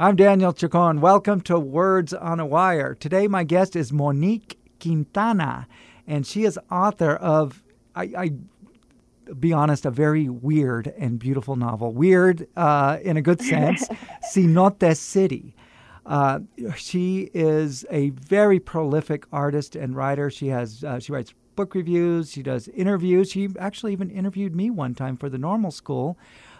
I'm Daniel Chacon. Welcome to Words on a Wire. Today, my guest is Monique Quintana, and she is author of, I, I be honest, a very weird and beautiful novel. Weird uh, in a good sense, Cenote City. Uh, she is a very prolific artist and writer. She has uh, she writes book reviews. She does interviews. She actually even interviewed me one time for the Normal School.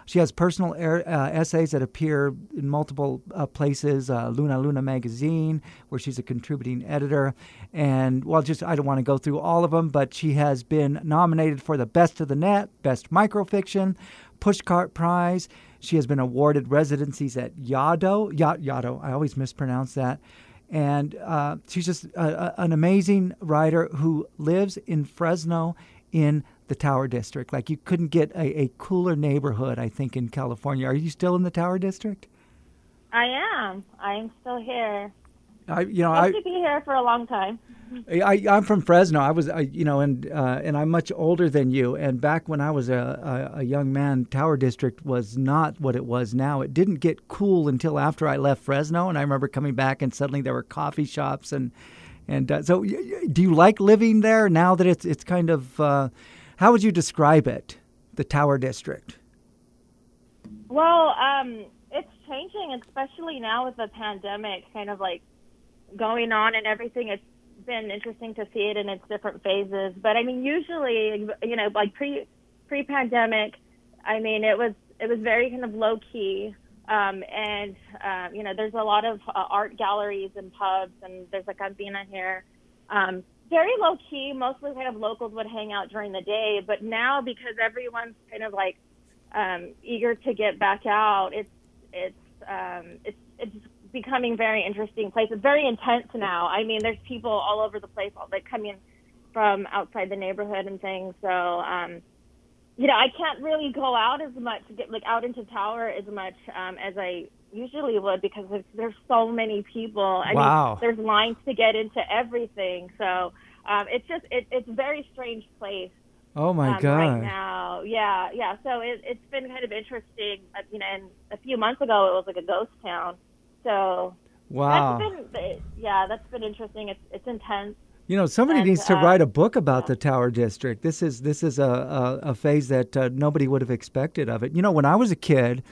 She has personal er- uh, essays that appear in multiple uh, places, uh, Luna Luna magazine, where she's a contributing editor. And, well, just I don't want to go through all of them, but she has been nominated for the Best of the Net, Best Microfiction, Pushcart Prize. She has been awarded residencies at Yaddo. Y- Yaddo, I always mispronounce that. And uh, she's just a, a, an amazing writer who lives in Fresno in the Tower District. Like you couldn't get a, a cooler neighborhood, I think, in California. Are you still in the Tower District? I am. I'm still here. I, you know, I I to be here for a long time. I, I'm from Fresno. I was, I, you know, and uh, and I'm much older than you. And back when I was a, a, a young man, Tower District was not what it was now. It didn't get cool until after I left Fresno. And I remember coming back, and suddenly there were coffee shops and and uh, so. Do you like living there now that it's it's kind of? Uh, how would you describe it, the Tower District? Well, um, it's changing, especially now with the pandemic, kind of like going on and everything. It's been interesting to see it in its different phases. But I mean, usually, you know, like pre pre pandemic, I mean, it was it was very kind of low key. Um, and um, you know, there's a lot of uh, art galleries and pubs, and there's a cantina here. Um, very low key. Mostly kind of locals would hang out during the day, but now because everyone's kind of like um, eager to get back out, it's it's um, it's it's becoming very interesting place. It's very intense now. I mean, there's people all over the place, all come in from outside the neighborhood and things. So, um, you know, I can't really go out as much, get like out into Tower as much um, as I usually would because there's, there's so many people. I wow. mean, there's lines to get into everything. So um, it's just it, it's a very strange place. Oh my um, god! Right now, yeah, yeah. So it, it's been kind of interesting. Uh, you know, and a few months ago it was like a ghost town. So wow, that's been yeah, that's been interesting. It's it's intense. You know, somebody And, needs to uh, write a book about yeah. the Tower District. This is this is a a, a phase that uh, nobody would have expected of it. You know, when I was a kid,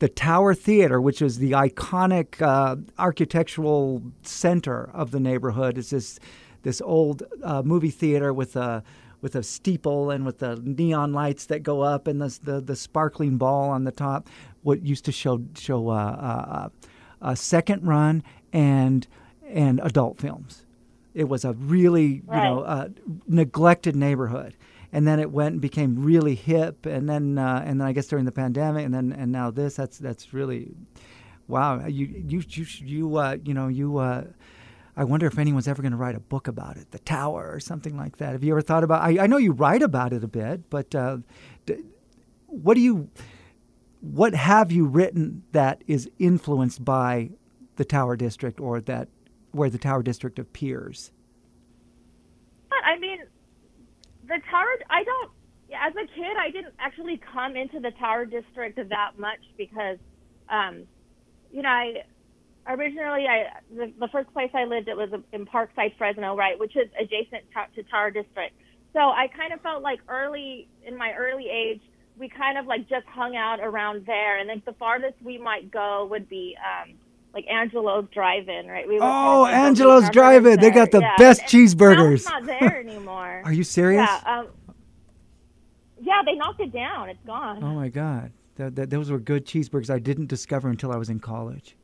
the Tower Theater, which is the iconic uh, architectural center of the neighborhood, is this this old uh, movie theater with a with a steeple and with the neon lights that go up and the the, the sparkling ball on the top. What used to show show uh, uh, a second run and and adult films. It was a really you know uh, neglected neighborhood, and then it went and became really hip, and then uh, and then I guess during the pandemic, and then and now this. That's that's really wow. You you you you uh, you know you. Uh, I wonder if anyone's ever going to write a book about it, The Tower, or something like that. Have you ever thought about? I, I know you write about it a bit, but uh, d- what do you? What have you written that is influenced by the Tower District, or that where the Tower District appears? But I mean, the Tower. I don't. As a kid, I didn't actually come into the Tower District that much because, um, you know, I originally I the, the first place I lived it was in Parkside, Fresno, right, which is adjacent to, to Tower District. So I kind of felt like early in my early age, we kind of like just hung out around there, and then the farthest we might go would be. Um, like Angelo's Drive-In, right? We Oh, Angelo's Drive-In. They got the Yeah. best And- and cheeseburgers. It's not there anymore. Are you serious? Yeah, um, yeah, they knocked it down. It's gone. Oh my God, Th th those were good cheeseburgers I didn't discover until I was in college.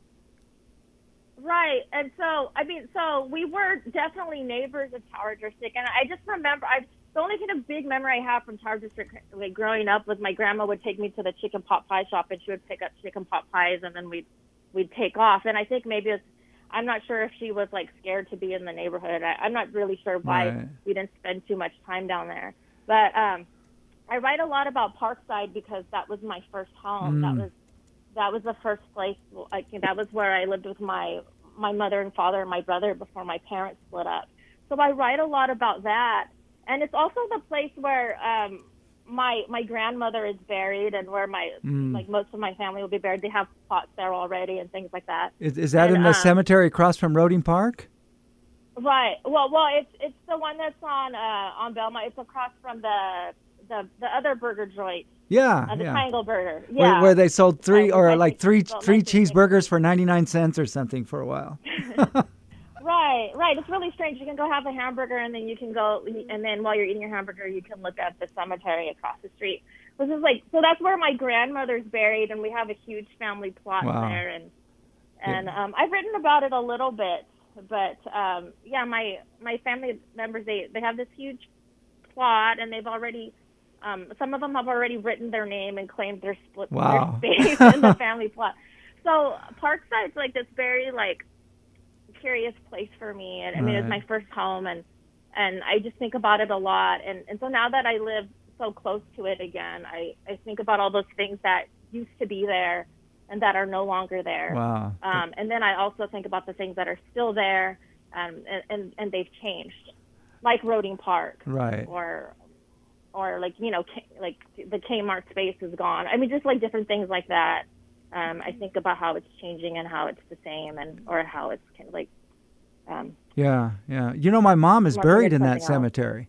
Right, and so I mean, so we were definitely neighbors of Tower District, and I just remember I the only kind of big memory I have from Tower District like growing up was my grandma would take me to the chicken pot pie shop, and she would pick up chicken pot pies, and then we'd we'd take off. And I think maybe it's I'm not sure if she was like scared to be in the neighborhood. I, I'm not really sure why Right. we didn't spend too much time down there, but um, I write a lot about Parkside because that was my first home. That Mm. was that was the first place. Like that was where I lived with my my mother and father and my brother before my parents split up. So I write a lot about that, and it's also the place where um, my my grandmother is buried and where my Mm. like most of my family will be buried. They have plots there already and things like that. Is, is that And, in the um, cemetery across from Roeding Park? Right. Well, well, it's it's the one that's on uh on Belmont. It's across from the the the other burger joint, Yeah, uh, the yeah. Triangle Burger. Where, Yeah. where they sold three or like three kids- well, my three cheeseburgers for 99 cents or something for a while. Right, right. It's really strange. You can go have a hamburger, and then you can go, and then while you're eating your hamburger, you can look at the cemetery across the street. This is like, so that's where my grandmother's buried, and we have a huge family plot Wow. there, and and um, I've written about it a little bit, but um, yeah, my my family members they they have this huge plot, and they've already. Um, some of them have already written their name and claimed their split Wow. their space in the family plot. So Parkside's like this very like curious place for me and I mean it was my first home and and I just think about it a lot and and so now that I live so close to it again I I think about all those things that used to be there and that are no longer there Wow. um and then I also think about the things that are still there um and and, and they've changed like Roeding Park Right. or or like you know K, like the Kmart space is gone I mean just like different things like that um I think about how it's changing and how it's the same and or how it's kind of like um Yeah, yeah. You know, my mom is buried in that something else. cemetery,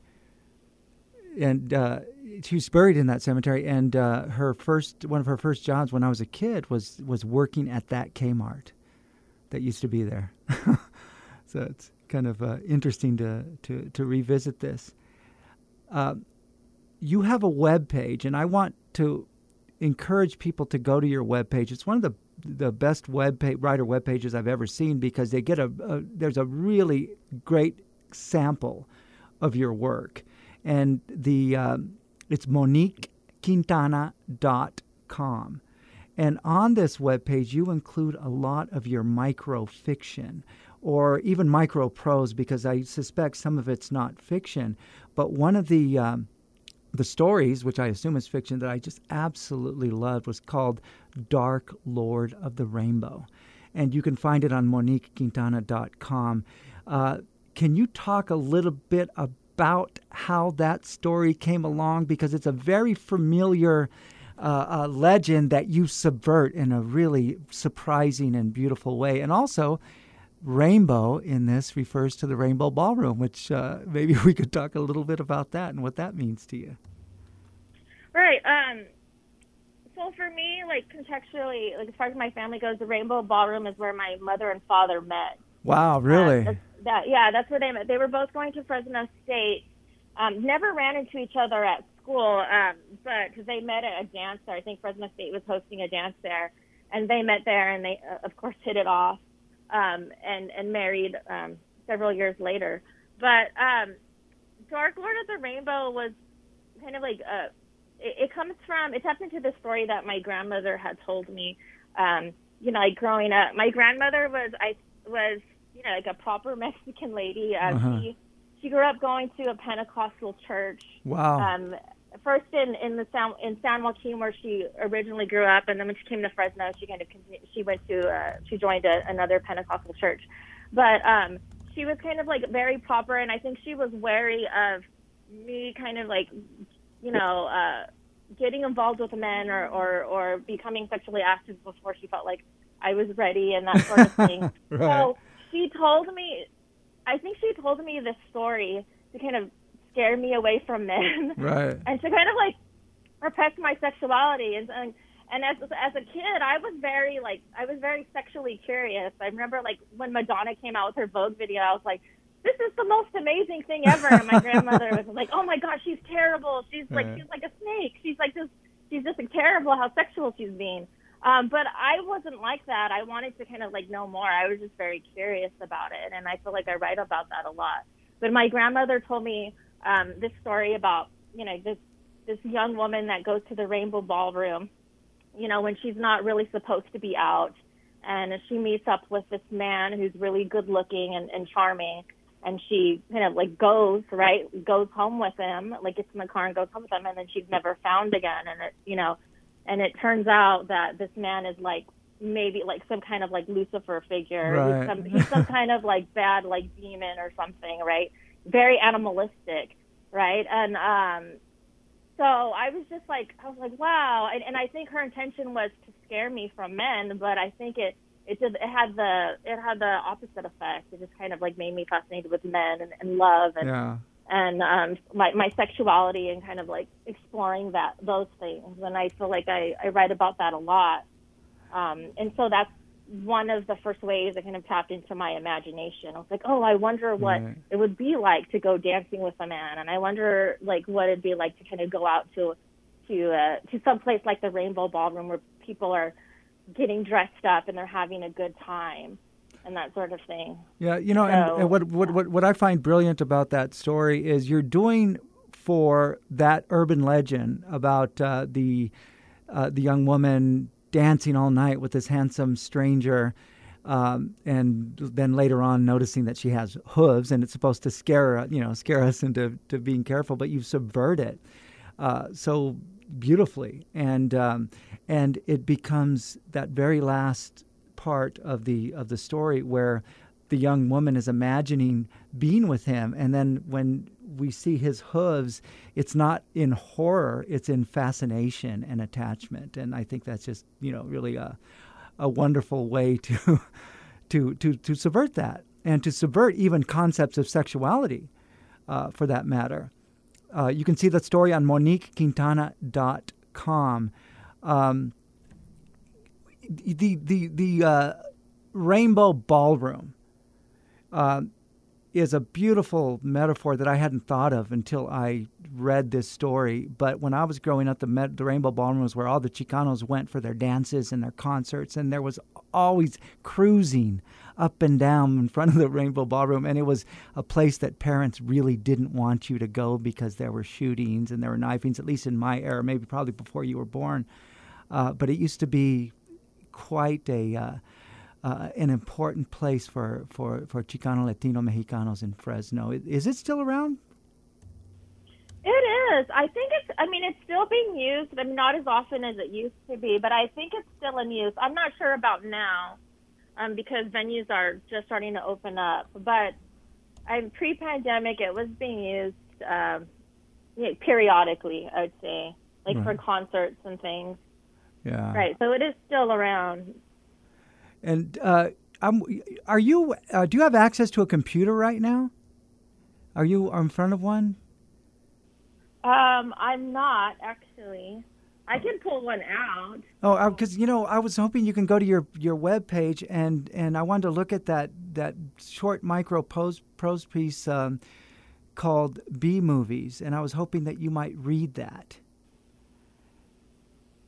and uh, she's buried in that cemetery. And uh, her first, one of her first jobs when I was a kid was was working at that Kmart that used to be there. so it's kind of uh, interesting to to to revisit this. Uh, you have a web page, and I want to encourage people to go to your web page. It's one of the the best web page, writer web pages I've ever seen because they get a, a there's a really great sample of your work, and the um, it's MoniqueQuintana.com. And on this web page, you include a lot of your micro fiction or even micro prose because I suspect some of it's not fiction. But one of the um, the stories, which I assume is fiction, that I just absolutely loved was called Dark Lord of the Rainbow. And you can find it on MoniqueQuintana.com. Uh, can you talk a little bit about how that story came along? Because it's a very familiar uh, uh, legend that you subvert in a really surprising and beautiful way. And also, rainbow in this refers to the Rainbow Ballroom, which uh, maybe we could talk a little bit about that and what that means to you. Right. Um. So for me, like contextually, like as far as my family goes, the Rainbow Ballroom is where my mother and father met. Wow, really? Uh, that's- that yeah, that's where they met. They were both going to Fresno State. Um, never ran into each other at school, um, but because they met at a dance there. I think Fresno State was hosting a dance there, and they met there, and they uh, of course hit it off, um, and and married um, several years later. But um, Dark Lord of the Rainbow was kind of like uh, it, it comes from it taps into the story that my grandmother had told me. Um, you know, like growing up, my grandmother was I was you know like a proper Mexican lady. Uh, Uh-huh. She she grew up going to a Pentecostal church. wow. Um, first in in the San in San Joaquin where she originally grew up, and then when she came to Fresno, she kind of she went to uh, she joined a, another Pentecostal church, but um, she was kind of like very proper, and I think she was wary of me kind of like you know uh, getting involved with men or, or or becoming sexually active before she felt like I was ready and that sort of thing. right. So she told me, I think she told me this story to kind of scare me away from men right. and to kind of like protect my sexuality. And and, and as as a kid, I was very like I was very sexually curious. I remember like when Madonna came out with her Vogue video, I was like. This is the most amazing thing ever. And my grandmother was like, "Oh my gosh, she's terrible. She's like, Right. she's like a snake. She's like this. She's just like, terrible how sexual she's being." Um, but I wasn't like that. I wanted to kind of like know more. I was just very curious about it, and I feel like I write about that a lot. But my grandmother told me um, this story about you know this this young woman that goes to the Rainbow Ballroom, you know, when she's not really supposed to be out, and she meets up with this man who's really good looking and, and charming, and she kind of like goes right, goes home with him, like gets in the car and goes home with him, and then she's never found again, and it you know and it turns out that this man is like maybe like some kind of like Lucifer figure. Right. He's some he's some kind of like bad like demon or something, right? Very animalistic, right? And um so I was just like, I was like, wow. And, and I think her intention was to scare me from men, but I think it it did it had the it had the opposite effect. It just kind of like made me fascinated with men and, and love and Yeah. and um, my my sexuality and kind of like exploring that those things. And I feel like I I write about that a lot. Um, and so that's one of the first ways I kind of tapped into my imagination. I was like, oh, I wonder what Right. it would be like to go dancing with a man, and I wonder like what it'd be like to kind of go out to to uh, to some place like the Rainbow Ballroom where people are getting dressed up and they're having a good time and that sort of thing. Yeah, you know, and, So- and what, what what what I find brilliant about that story is you're doing for that urban legend about uh, the uh, the young woman dancing all night with this handsome stranger, um, and then later on noticing that she has hooves and it's supposed to scare you know scare us into to being careful, but you subvert it uh, so beautifully, and um, and it becomes that very last part of the of the story where the young woman is imagining being with him, and then when we see his hooves, it's not in horror; it's in fascination and attachment, and I think that's just you know really a a wonderful way to to to to subvert that and to subvert even concepts of sexuality, uh, for that matter. Uh, you can see that story on MoniqueQuintana.com. Um, the the the uh, Rainbow Ballroom uh, is a beautiful metaphor that I hadn't thought of until I read this story. But when I was growing up, the, Met, the Rainbow Ballroom was where all the Chicanos went for their dances and their concerts, and there was always cruising up and down in front of the Rainbow Ballroom, and it was a place that parents really didn't want you to go because there were shootings and there were knifings. At least in my era, maybe probably before you were born. Uh, but it used to be quite a uh, uh, an important place for, for, for Chicano Latino Mexicanos in Fresno. Is it still around? It is. I think it's. I mean, it's still being used. I mean, not as often as it used to be, but I think it's still in use. I'm not sure about now, um, because venues are just starting to open up. But I'm pre-pandemic. It was being used um, yeah, periodically. I would say, like for concerts and things. Yeah. Right. So it is still around. And uh, I'm, are you? Uh, do you have access to a computer right now? Are you in front of one? Um, I'm not actually. I can pull one out. Oh, because you know, I was hoping you can go to your your web page and and I wanted to look at that that short micro prose prose piece um, called B movies, and I was hoping that you might read that.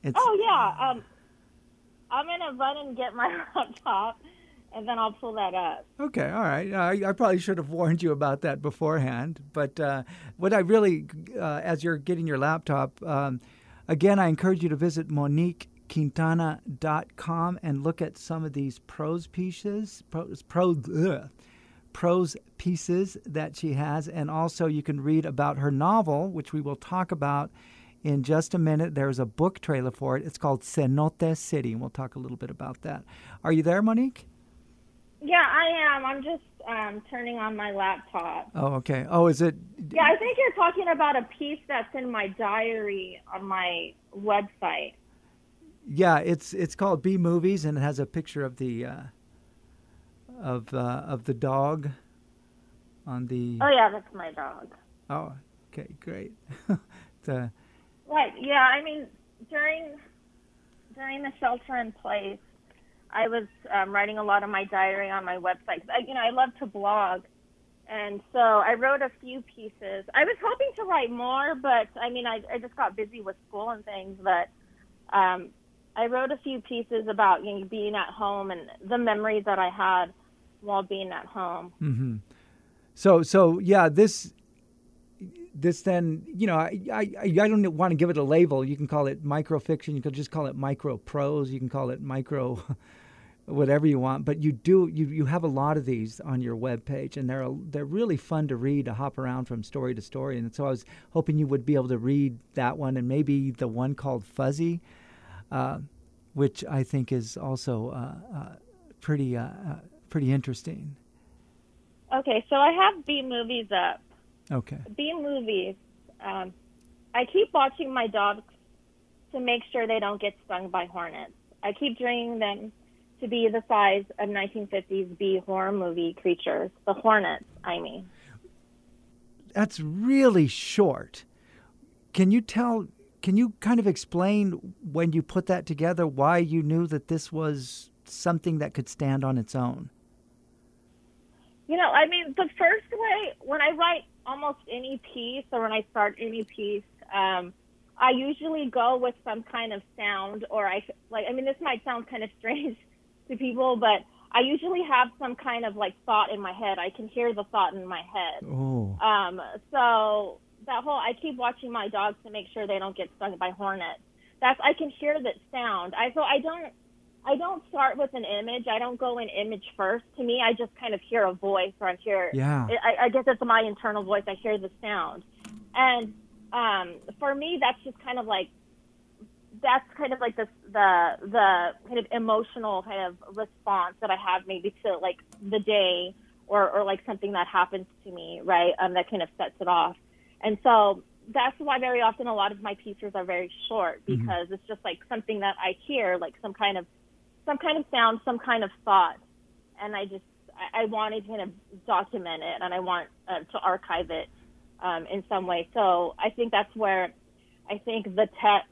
It's, Oh yeah. Um, I'm gonna run and get my laptop, and then I'll pull that up. Okay, all right. I, I probably should have warned you about that beforehand. But uh, what I really, uh, as you're getting your laptop, um, again, I encourage you to visit Monique MoniqueQuintana.com and look at some of these prose pieces, prose, prose, ugh, prose pieces that she has. And also, you can read about her novel, which we will talk about in just a minute. There's a book trailer for it. It's called Cenote City, and we'll talk a little bit about that. Are you there, Monique? Yeah, I am. I'm just um, turning on my laptop. Oh, okay. Oh, is it? Yeah, I think you're talking about a piece that's in my diary on my website. Yeah, it's it's called B Movies, and it has a picture of the uh, of uh, of the dog on the. Oh yeah, that's my dog. Oh, okay, great. the, Right. Yeah. I mean, during during the shelter in place, I was um, writing a lot of my diary on my website. I, you know, I love to blog, and so I wrote a few pieces. I was hoping to write more, but I mean, I, I just got busy with school and things. But um, I wrote a few pieces about you know, being at home and the memories that I had while being at home. hmm So so yeah, this this then you know I, I I don't want to give it a label. You can call it microfiction. You can just call it micro prose. You can call it micro. Whatever you want, but you do you, you have a lot of these on your web page, and they're they're really fun to read to hop around from story to story. And so I was hoping you would be able to read that one and maybe the one called Fuzzy, uh, which I think is also uh, uh, pretty uh, uh, pretty interesting. Okay, so I have B movies up. Okay. B movies. Um, I keep watching my dogs to make sure they don't get stung by hornets. I keep dreaming them to be the size of 1950s B horror movie creatures, the hornets, I mean. That's really short. Can you tell can you kind of explain when you put that together why you knew that this was something that could stand on its own? You know, I mean, the first way when I write almost any piece or when I start any piece, um, I usually go with some kind of sound, or I like. I mean, this might sound kind of strange to people, but I usually have some kind of like thought in my head. I can hear the thought in my head. Oh. Um, so that whole I keep watching my dogs to make sure they don't get stung by hornets. That's I can hear that sound. I so I don't I don't start with an image. I don't go in image first. To me, I just kind of hear a voice or I hear. Yeah. I, I guess it's my internal voice. I hear the sound, and um, for me, that's just kind of like that's kind of like the the the kind of emotional kind of response that I have maybe to like the day or or like something that happens to me, right? Um, that kind of sets it off, and so that's why very often a lot of my pieces are very short Mm-hmm. because it's just like something that I hear, like some kind of some kind of sound, some kind of thought, and I just I, I wanted to kind of document it and I want uh, to archive it um, in some way. So I think that's where I think the tech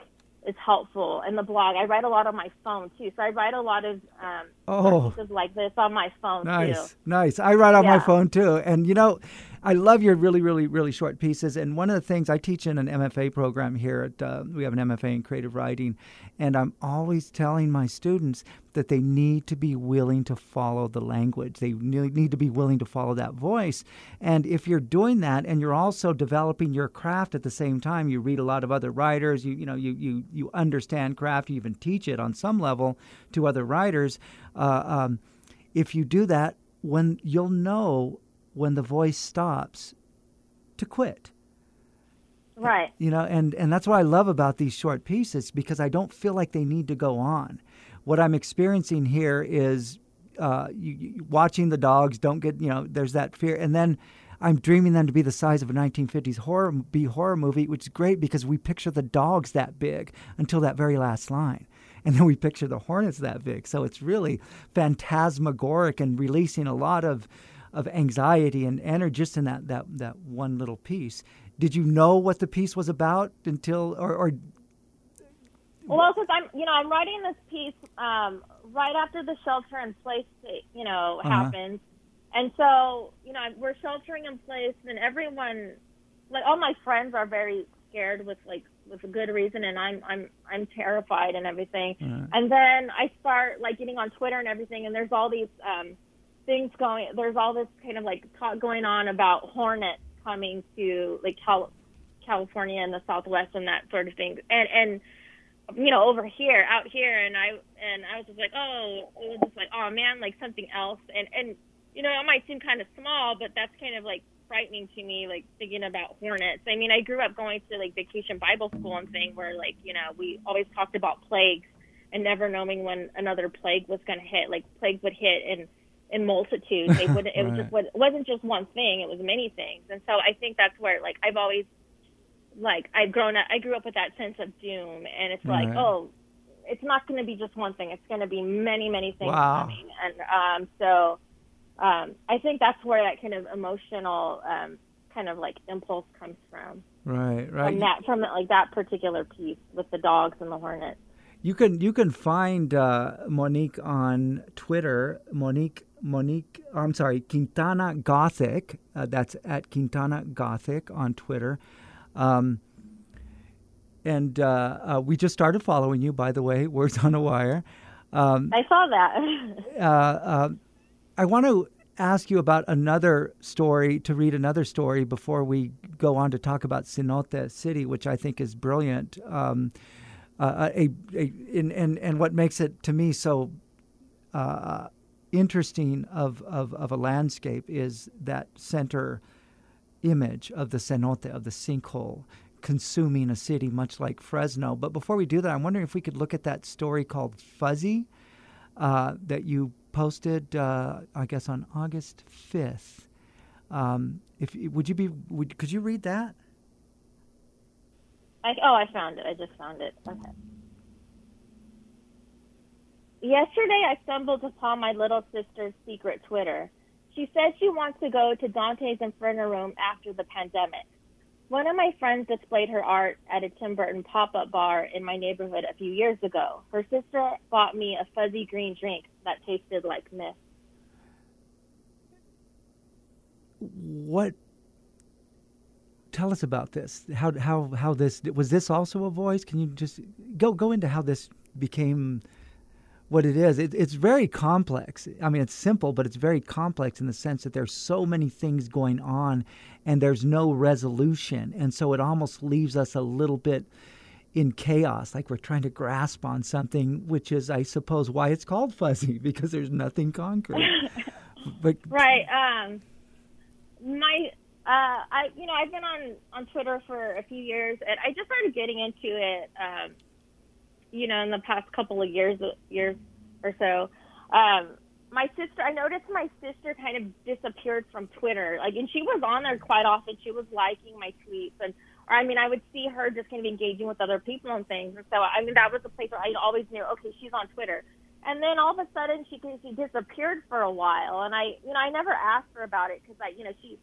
is helpful and the blog. I write a lot on my phone too, so I write a lot of um, Oh. pieces like this on my phone Nice, too. nice. I write on my phone too, and you know, I love your really, really, really short pieces. And one of the things I teach in an MFA program here at uh, we have an MFA in creative writing, and I'm always telling my students that they need to be willing to follow the language. They need to be willing to follow that voice. And if you're doing that, and you're also developing your craft at the same time, you read a lot of other writers. You you know you you you understand craft. You even teach it on some level to other writers. Uh, um, if you do that, when you'll know when the voice stops to quit. Right. You know, and, and that's what I love about these short pieces because I don't feel like they need to go on. What I'm experiencing here is uh, you, you, watching the dogs don't get, you know, there's that fear. And then I'm dreaming them to be the size of a 1950s horror B horror movie, which is great because we picture the dogs that big until that very last line. And then we picture the hornets that big. So it's really phantasmagoric and releasing a lot of of anxiety and energy just in that, that, that one little piece. Did you know what the piece was about until, or, or Well, because I'm, you know, I'm writing this piece um, right after the shelter in place, you know, Uh-huh. happens, and so, you know, we're sheltering in place, and everyone, like all my friends, are very scared with like with a good reason, and I'm I'm I'm terrified and everything. And then I start like getting on Twitter and everything, and there's all these um, things going. There's all this kind of like talk going on about hornets coming to like Cal- California and the Southwest and that sort of thing, and and you know, over here, out here, and I and I was just like, oh, it was just like, oh man, like something else, and and you know, it might seem kind of small, but that's kind of like frightening to me, like thinking about hornets. I mean, I grew up going to like vacation Bible school and thing where like you know we always talked about plagues and never knowing when another plague was going to hit. Like plagues would hit in in multitudes. They wouldn't. It was just Right. it wasn't just one thing. It was many things, and so I think that's where like I've always like I've grown up. I grew up with that sense of doom, and it's like, Right. oh, it's not going to be just one thing. It's going to be many, many things Wow. coming, and um, so um, I think that's where that kind of emotional um, kind of like impulse comes from. right, right. From that, from like that particular piece with the dogs and the hornets. You can you can find uh, Monique on Twitter. Monique Monique. I'm sorry, Quintana Gothic. Uh, that's at Quintana Gothic on Twitter. Um, and uh, uh, we just started following you, by the way. Words on a wire. Um, I saw that. uh, uh, I want to ask you about another story, to read another story before we go on to talk about Cenote City, which I think is brilliant. Um, uh, a, a, and, and, and what makes it to me so uh, interesting of, of, of a landscape is that center image of the cenote, of the sinkhole, consuming a city much like Fresno. But before we do that, I'm wondering if we could look at that story called Fuzzy uh, that you posted, uh, I guess, on August 5th. Um, if would you be would, could you read that? I, oh, I found it. I just found it. Okay. Yesterday, I stumbled upon my little sister's secret Twitter. She said she wants to go to Dante's Inferno Room after the pandemic. One of my friends displayed her art at a Tim Burton pop-up bar in my neighborhood a few years ago. Her sister bought me a fuzzy green drink that tasted like mist. What? Tell us about this. How how how this was this also a voice? Can you just go go into how this became what it is. It, it's very complex. I mean, it's simple, but it's very complex in the sense that there's so many things going on and there's no resolution. And so it almost leaves us a little bit in chaos, like we're trying to grasp on something, which is, I suppose, why it's called fuzzy, because there's nothing concrete. but right. Um, my uh, I, you know, I've been on on Twitter for a few years, and I just started getting into it. Um, you know, in the past couple of years, years or so, um, my sister, I noticed my sister kind of disappeared from Twitter. Like, and she was on there quite often. She was liking my tweets, and or I mean, I would see her just kind of engaging with other people and things. And so, I mean, that was a place where I always knew, okay, she's on Twitter. And then all of a sudden, she she disappeared for a while, and I, you know, I never asked her about it because I, you know, she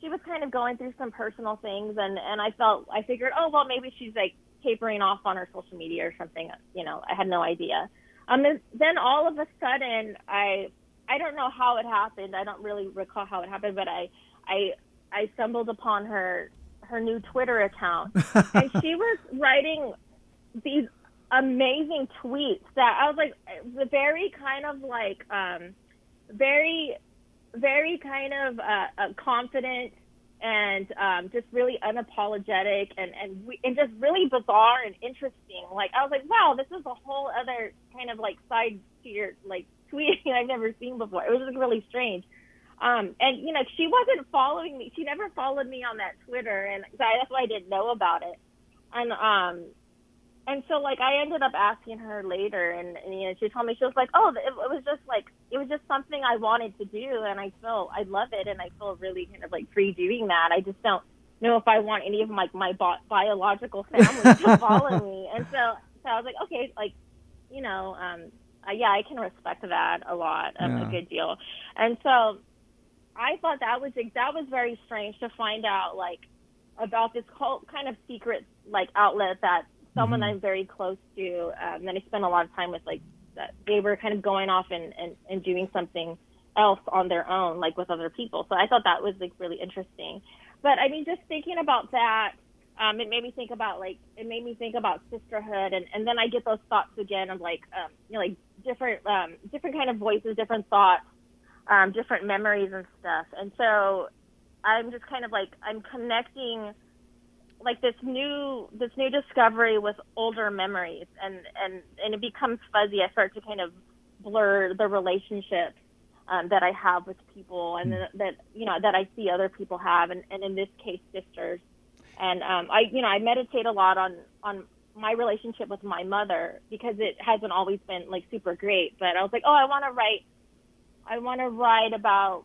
she was kind of going through some personal things, and and I felt I figured, oh well, maybe she's like tapering off on her social media or something. You know, I had no idea. Um, then all of a sudden, I I don't know how it happened. I don't really recall how it happened, but I I I stumbled upon her her new Twitter account, and she was writing these amazing tweets that I was like, the very kind of like um, very very kind of uh, uh, confident and um, just really unapologetic and and we, and just really bizarre and interesting. Like I was like, wow, this is a whole other kind of like side to your like tweeting I've never seen before. It was just really strange. Um, and you know, she wasn't following me. She never followed me on that Twitter, and so that's why I didn't know about it. And um, and so like I ended up asking her later, and, and you know she told me she was like, oh, it, it was just like it was just something I wanted to do, and I feel I love it, and I feel really kind of like free doing that. I just don't know if I want any of my my bi- biological family to follow me, and so so I was like, okay, like you know, um, uh, yeah, I can respect that a lot, um, yeah. a good deal, and so I thought that was that was very strange to find out like about this whole kind of secret like outlet that someone mm-hmm. I'm very close to, um, that I spend a lot of time with, like that they were kind of going off and, and, and doing something else on their own, like with other people. So I thought that was like really interesting. But I mean, just thinking about that, um, it made me think about like it made me think about sisterhood, and and then I get those thoughts again of like um, you know like different um, different kind of voices, different thoughts, um, different memories and stuff. And so I'm just kind of like I'm connecting like this new this new discovery with older memories and and and it becomes fuzzy i start to kind of blur the relationships um, that i have with people and mm. that you know that i see other people have and, and in this case sisters and um, i you know i meditate a lot on on my relationship with my mother because it hasn't always been like super great but i was like oh i want to write i want to write about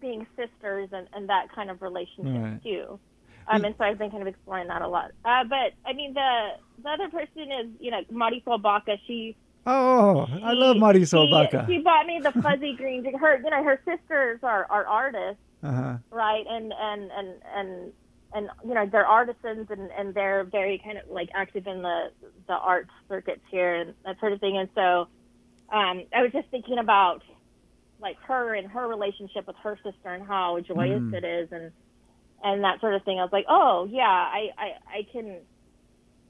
being sisters and, and that kind of relationship right. too um, and so I've been kind of exploring that a lot. Uh, but I mean, the the other person is you know Marisol Baca. She oh, she, I love Marisol Baca. She bought me the fuzzy green. Her you know her sisters are are artists, uh-huh. right? And and and and and you know they're artisans and and they're very kind of like active in the the art circuits here and that sort of thing. And so um, I was just thinking about like her and her relationship with her sister and how joyous mm. it is and and that sort of thing. I was like, oh yeah, I I, I can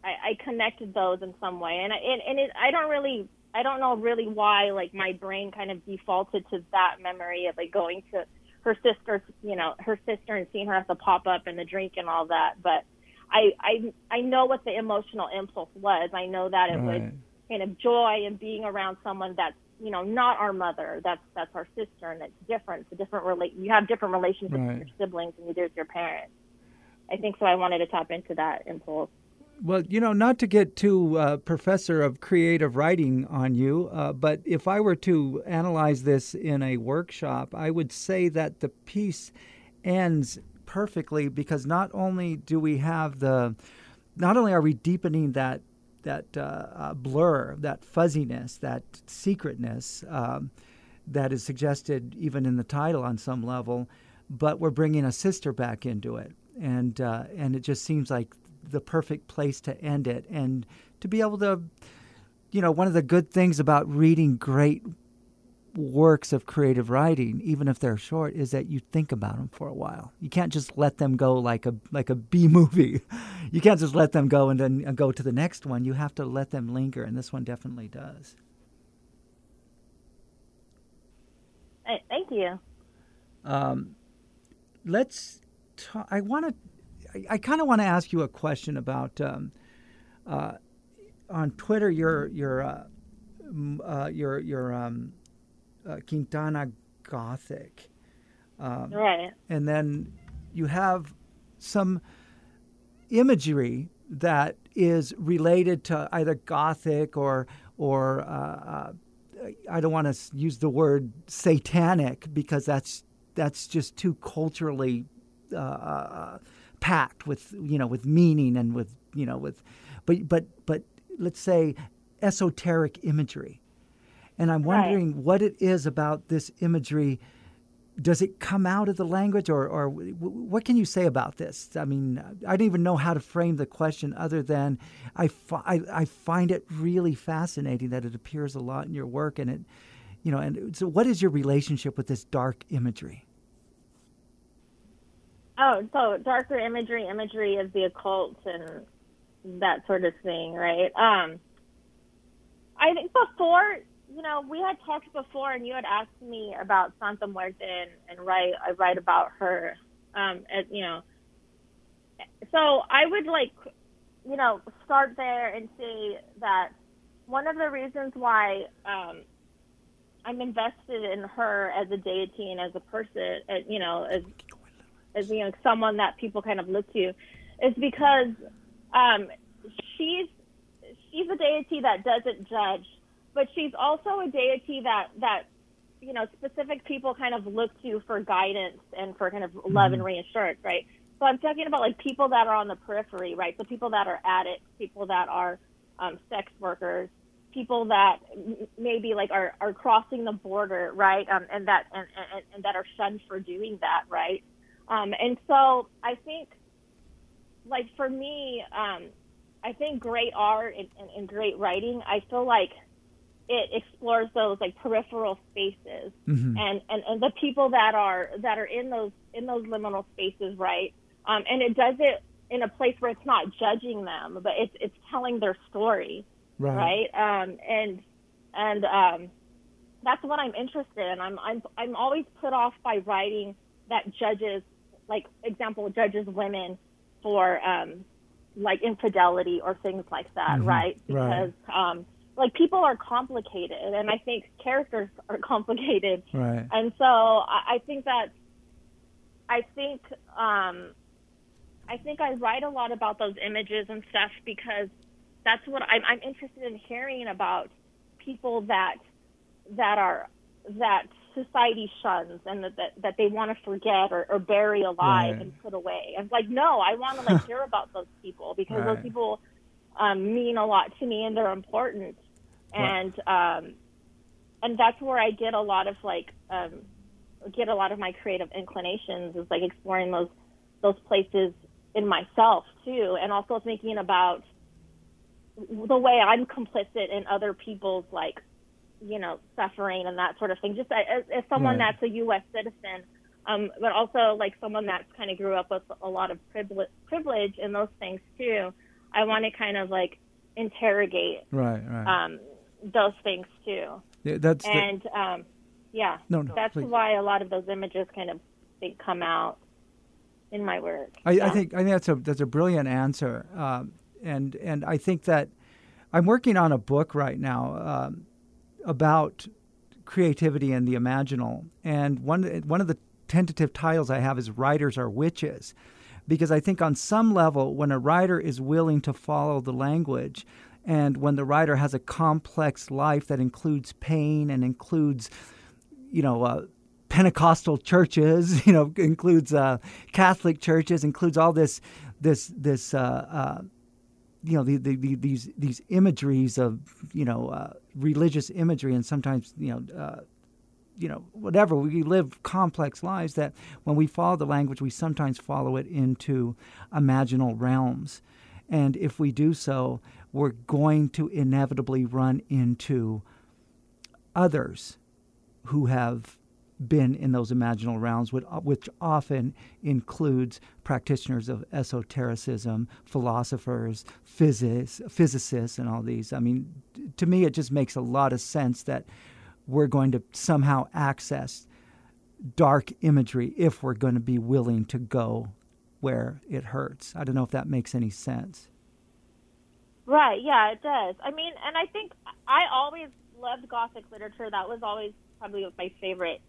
I, I connected those in some way, and I, and, and it, I don't really I don't know really why like my brain kind of defaulted to that memory of like going to her sister, you know, her sister and seeing her at the pop up and the drink and all that, but. I, I I know what the emotional impulse was. I know that it right. was kind of joy and being around someone that's you know, not our mother. That's that's our sister, and it's different. It's a different relate. You have different relationships right. with your siblings than you do with your parents. I think so. I wanted to tap into that impulse. Well, you know, not to get too uh, professor of creative writing on you, uh, but if I were to analyze this in a workshop, I would say that the piece ends perfectly because not only do we have the not only are we deepening that that uh, uh, blur, that fuzziness, that secretness um, that is suggested even in the title on some level, but we're bringing a sister back into it, and uh, and it just seems like the perfect place to end it, and to be able to, you know, one of the good things about reading great works of creative writing, even if they're short, is that you think about them for a while. You can't just let them go like a like a B movie. You can't just let them go and then go to the next one. You have to let them linger, and this one definitely does. Thank you. Um, let's. Talk, I want to. I, I kind of want to ask you a question about. Um, uh, on Twitter, your your uh, uh, your your um, uh, Quintana Gothic. Um, right. And then you have some imagery that is related to either Gothic or or uh, uh, I don't want to use the word satanic because that's that's just too culturally uh, uh, packed with you know with meaning and with you know with but but but let's say esoteric imagery and I'm wondering right. what it is about this imagery. Does it come out of the language, or, or what can you say about this? I mean, I don't even know how to frame the question other than I, fi- I, I find it really fascinating that it appears a lot in your work. And it, you know, and so what is your relationship with this dark imagery? Oh, so darker imagery, imagery of the occult and that sort of thing, right? Um, I think before you know, we had talked before, and you had asked me about Santa Muerte and, and write I write about her. Um, you know, so I would like, you know, start there and say that one of the reasons why um, I'm invested in her as a deity and as a person, as, you know, as as you know, someone that people kind of look to, is because um, she's she's a deity that doesn't judge but she's also a deity that that you know specific people kind of look to for guidance and for kind of love mm-hmm. and reassurance, right? So I'm talking about like people that are on the periphery, right? So people that are addicts, people that are um, sex workers, people that maybe like are, are crossing the border, right? Um, and that and, and, and that are shunned for doing that, right? Um, and so I think, like for me, um, I think great art and, and, and great writing. I feel like it explores those like peripheral spaces mm-hmm. and, and and the people that are that are in those in those liminal spaces right um, and it does it in a place where it's not judging them but it's it's telling their story right, right? Um, and and um, that's what I'm interested in I'm I'm I'm always put off by writing that judges like example judges women for um, like infidelity or things like that mm-hmm. right because right. um like people are complicated and I think characters are complicated. Right. And so I, I think that I think um I think I write a lot about those images and stuff because that's what I'm I'm interested in hearing about people that that are that society shuns and that that, that they want to forget or, or bury alive right. and put away. I'm like, no, I want to like hear about those people because right. those people um, mean a lot to me and they're important and um, and that's where I get a lot of like um, get a lot of my creative inclinations is like exploring those those places in myself too, and also thinking about the way I'm complicit in other people's like you know suffering and that sort of thing. Just as, as someone right. that's a U.S. citizen, um, but also like someone that's kind of grew up with a lot of privilege, privilege and those things too. I want to kind of like interrogate right, right. Um, those things too. Yeah, that's and the... um, yeah, no, no, that's please. why a lot of those images kind of they come out in my work. I, yeah. I think I think that's a that's a brilliant answer, um, and and I think that I'm working on a book right now um, about creativity and the imaginal, and one one of the tentative titles I have is "Writers Are Witches." Because I think on some level, when a writer is willing to follow the language, and when the writer has a complex life that includes pain and includes, you know, uh, Pentecostal churches, you know, includes uh, Catholic churches, includes all this, this, this uh, uh you know the, the, the, these these imageries of you know uh, religious imagery and sometimes you know uh, you know whatever. We live complex lives that when we follow the language we sometimes follow it into imaginal realms. And if we do so we're going to inevitably run into others who have been in those imaginal realms, uh, which often includes practitioners of esotericism, philosophers, physicists, and all these. I mean, to me, it just makes a lot of sense that we're going to somehow access dark imagery if we're going to be willing to go where it hurts. I don't know if that makes any sense. Right, yeah, it does. I mean, and I think I always loved Gothic literature. That was always probably my favorite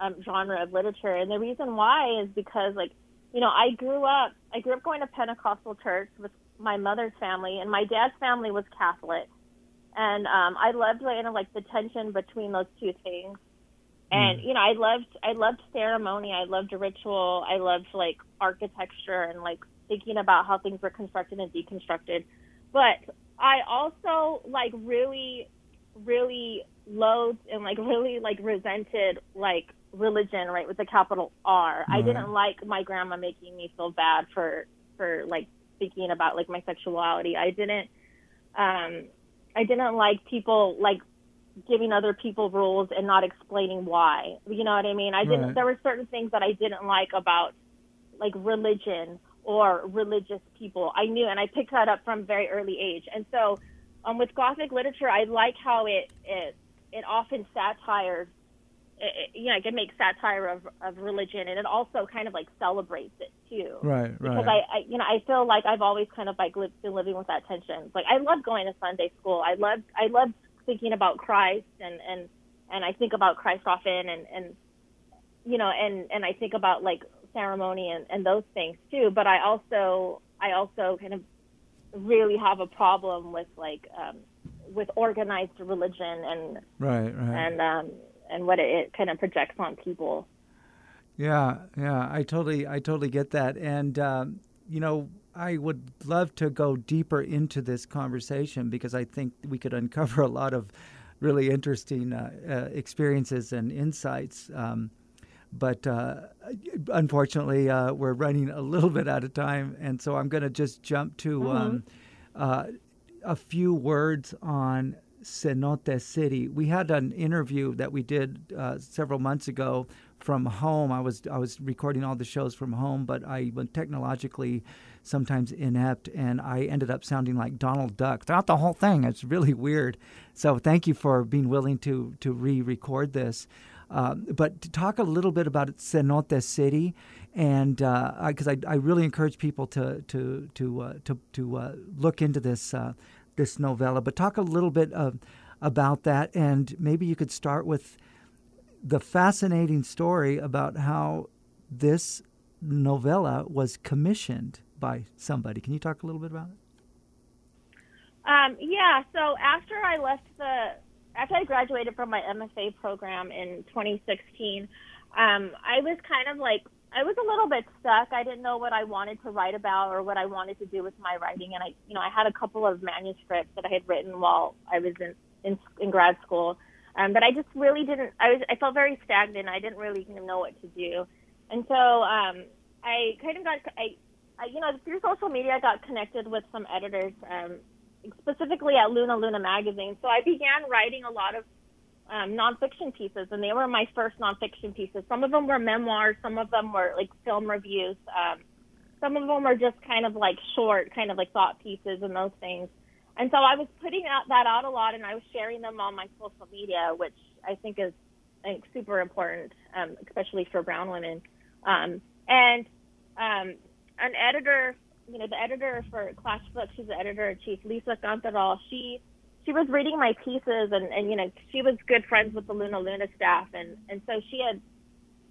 um, genre of literature. And the reason why is because, like, you know, I grew up, I grew up going to Pentecostal church with my mother's family, and my dad's family was Catholic. And um, I loved kind of like the tension between those two things. And mm. you know, I loved I loved ceremony. I loved ritual. I loved like architecture and like thinking about how things were constructed and deconstructed. But I also like really, really loathed and like really like resented like religion, right, with a capital R. I didn't like my grandma making me feel bad for for like thinking about like my sexuality. I didn't um I didn't like people like giving other people rules and not explaining why. You know what I mean? I didn't right. there were certain things that I didn't like about like religion or religious people. I knew and I picked that up from very early age. And so um with gothic literature, I like how it it it often satires it, you know, it can make satire of, of religion, and it also kind of like celebrates it too. Right, right. Because I, I, you know, I feel like I've always kind of like lived, been living with that tension. Like I love going to Sunday school. I love, I love thinking about Christ, and and and I think about Christ often, and and you know, and and I think about like ceremony and and those things too. But I also, I also kind of really have a problem with like um with organized religion and right, right. and um and what it, it kind of projects on people. Yeah, yeah, I totally, I totally get that, and um, you know, I would love to go deeper into this conversation because I think we could uncover a lot of really interesting uh, uh, experiences and insights. Um, but uh, unfortunately, uh, we're running a little bit out of time, and so I'm going to just jump to mm-hmm. um, uh, a few words on Cenote City. We had an interview that we did uh, several months ago from home. I was I was recording all the shows from home, but I was technologically sometimes inept, and I ended up sounding like Donald Duck throughout the whole thing. It's really weird. So thank you for being willing to to re-record this. Uh, but to talk a little bit about Cenote City, and because uh, I, I, really encourage people to to to uh, to, to uh, look into this uh, this novella. But talk a little bit of, about that, and maybe you could start with the fascinating story about how this novella was commissioned by somebody. Can you talk a little bit about it? Um, yeah. So after I left the, after I graduated from my MFA program in 2016, um, I was kind of like I was a little bit stuck. I didn't know what I wanted to write about or what I wanted to do with my writing. And I, you know, I had a couple of manuscripts that I had written while I was in in, in grad school, um, but I just really didn't. I was I felt very stagnant. I didn't really know what to do, and so um, I kind of got I, I, you know, through social media, I got connected with some editors, um, specifically at Luna Luna magazine. So I began writing a lot of um, nonfiction pieces, and they were my first nonfiction pieces. Some of them were memoirs, some of them were like film reviews, um, some of them were just kind of like short, kind of like thought pieces and those things. And so I was putting out, that out a lot, and I was sharing them on my social media, which I think is super important, um, especially for brown women. Um, and um, an editor, you know, the editor for Clash Books, she's the editor in chief, Leza Cantoral. She she was reading my pieces and, and you know she was good friends with the Luna Luna staff and and so she had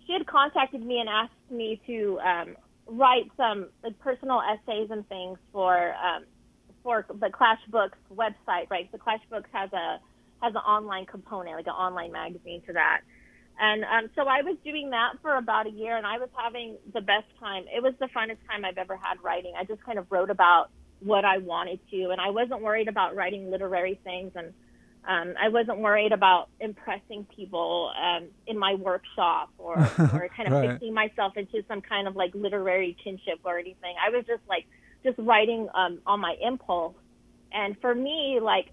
she had contacted me and asked me to um, write some like personal essays and things for um, for the Clash Books website right the Clash Books has a has an online component like an online magazine to that and um, so I was doing that for about a year and I was having the best time it was the funnest time I've ever had writing I just kind of wrote about what I wanted to, and I wasn't worried about writing literary things, and um, I wasn't worried about impressing people um, in my workshop or, or kind of Right. fixing myself into some kind of like literary kinship or anything. I was just like just writing um, on my impulse, and for me, like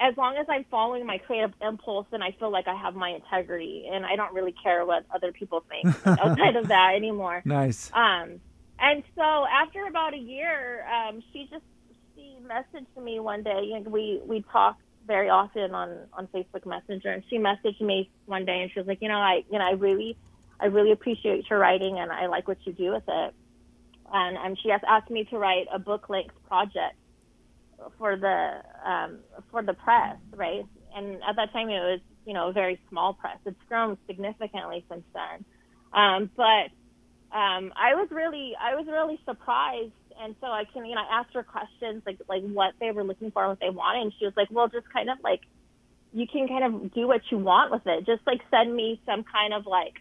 as long as I'm following my creative impulse, then I feel like I have my integrity, and I don't really care what other people think outside of that anymore. Nice. Um, and so after about a year, um, she just she messaged me one day, and we we talk very often on on Facebook Messenger. And she messaged me one day, and she was like, you know, I you know I really I really appreciate your writing, and I like what you do with it. And and she has asked me to write a book length project for the um, for the press, right? And at that time, it was you know a very small press. It's grown significantly since then, um, but um, I was really I was really surprised, and so I can you know I asked her questions like like what they were looking for, what they wanted, and she was like, well, just kind of like you can kind of do what you want with it. Just like send me some kind of like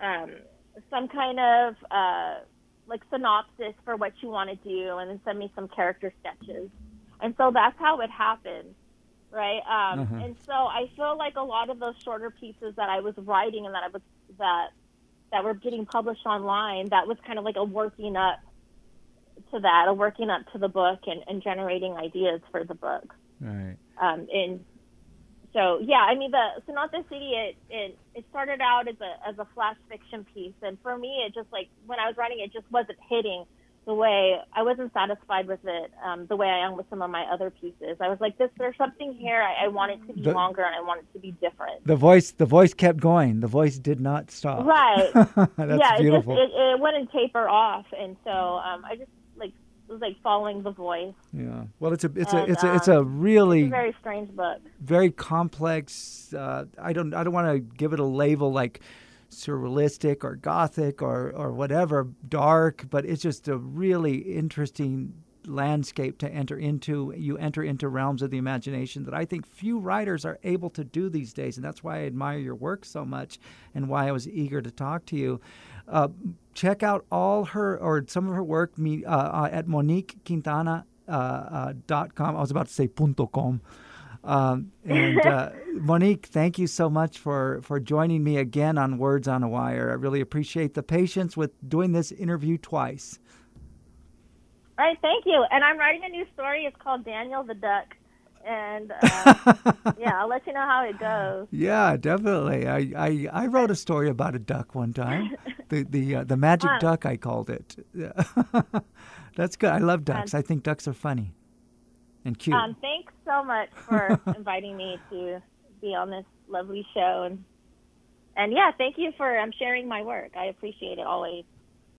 um, some kind of uh, like synopsis for what you want to do, and then send me some character sketches. And so that's how it happened, right? Um, Mhm. And so I feel like a lot of those shorter pieces that I was writing and that I was that that were getting published online, that was kind of like a working up to that, a working up to the book and, and generating ideas for the book. Right. Um, and so, yeah, I mean, the Cenote City, it, it, it started out as a, as a flash fiction piece. And for me, it just like, when I was writing, it just wasn't hitting the way I wasn't satisfied with it, um, the way I am with some of my other pieces. I was like, this, there's something here. I, I want it to be The- longer and I want it to be different. The voice the voice kept going. The voice did not stop. Right. That's yeah, beautiful. it just it, it wouldn't taper off, and so um, I just like was like following the voice. yeah. Well, it's a it's a And, it's a it's um, a really It's a very strange book. very complex. Uh, I don't I don't want to give it a label like surrealistic or gothic or or whatever dark, but it's just a really interesting landscape to enter into. You enter into realms of the imagination that I think few writers are able to do these days, and that's why I admire your work so much, and why I was eager to talk to you. Uh, check out all her or some of her work uh, uh, at moniquequintana.com. Uh, uh. I was about to say punto com. Um, and uh, Monique, thank you so much for, for joining me again on Words on a Wire. I really appreciate the patience with doing this interview twice. All right, thank you. And I'm writing a new story. It's called Daniel the Duck, and uh, yeah, I'll let you know how it goes. Yeah, definitely. I, I, I wrote a story about a duck one time. The the uh, the magic Wow. duck, I called it. That's good. I love ducks. I think ducks are funny and cute. Um, thanks so much for inviting me to be on this lovely show, and and yeah, thank you for um, sharing my work. I appreciate it always.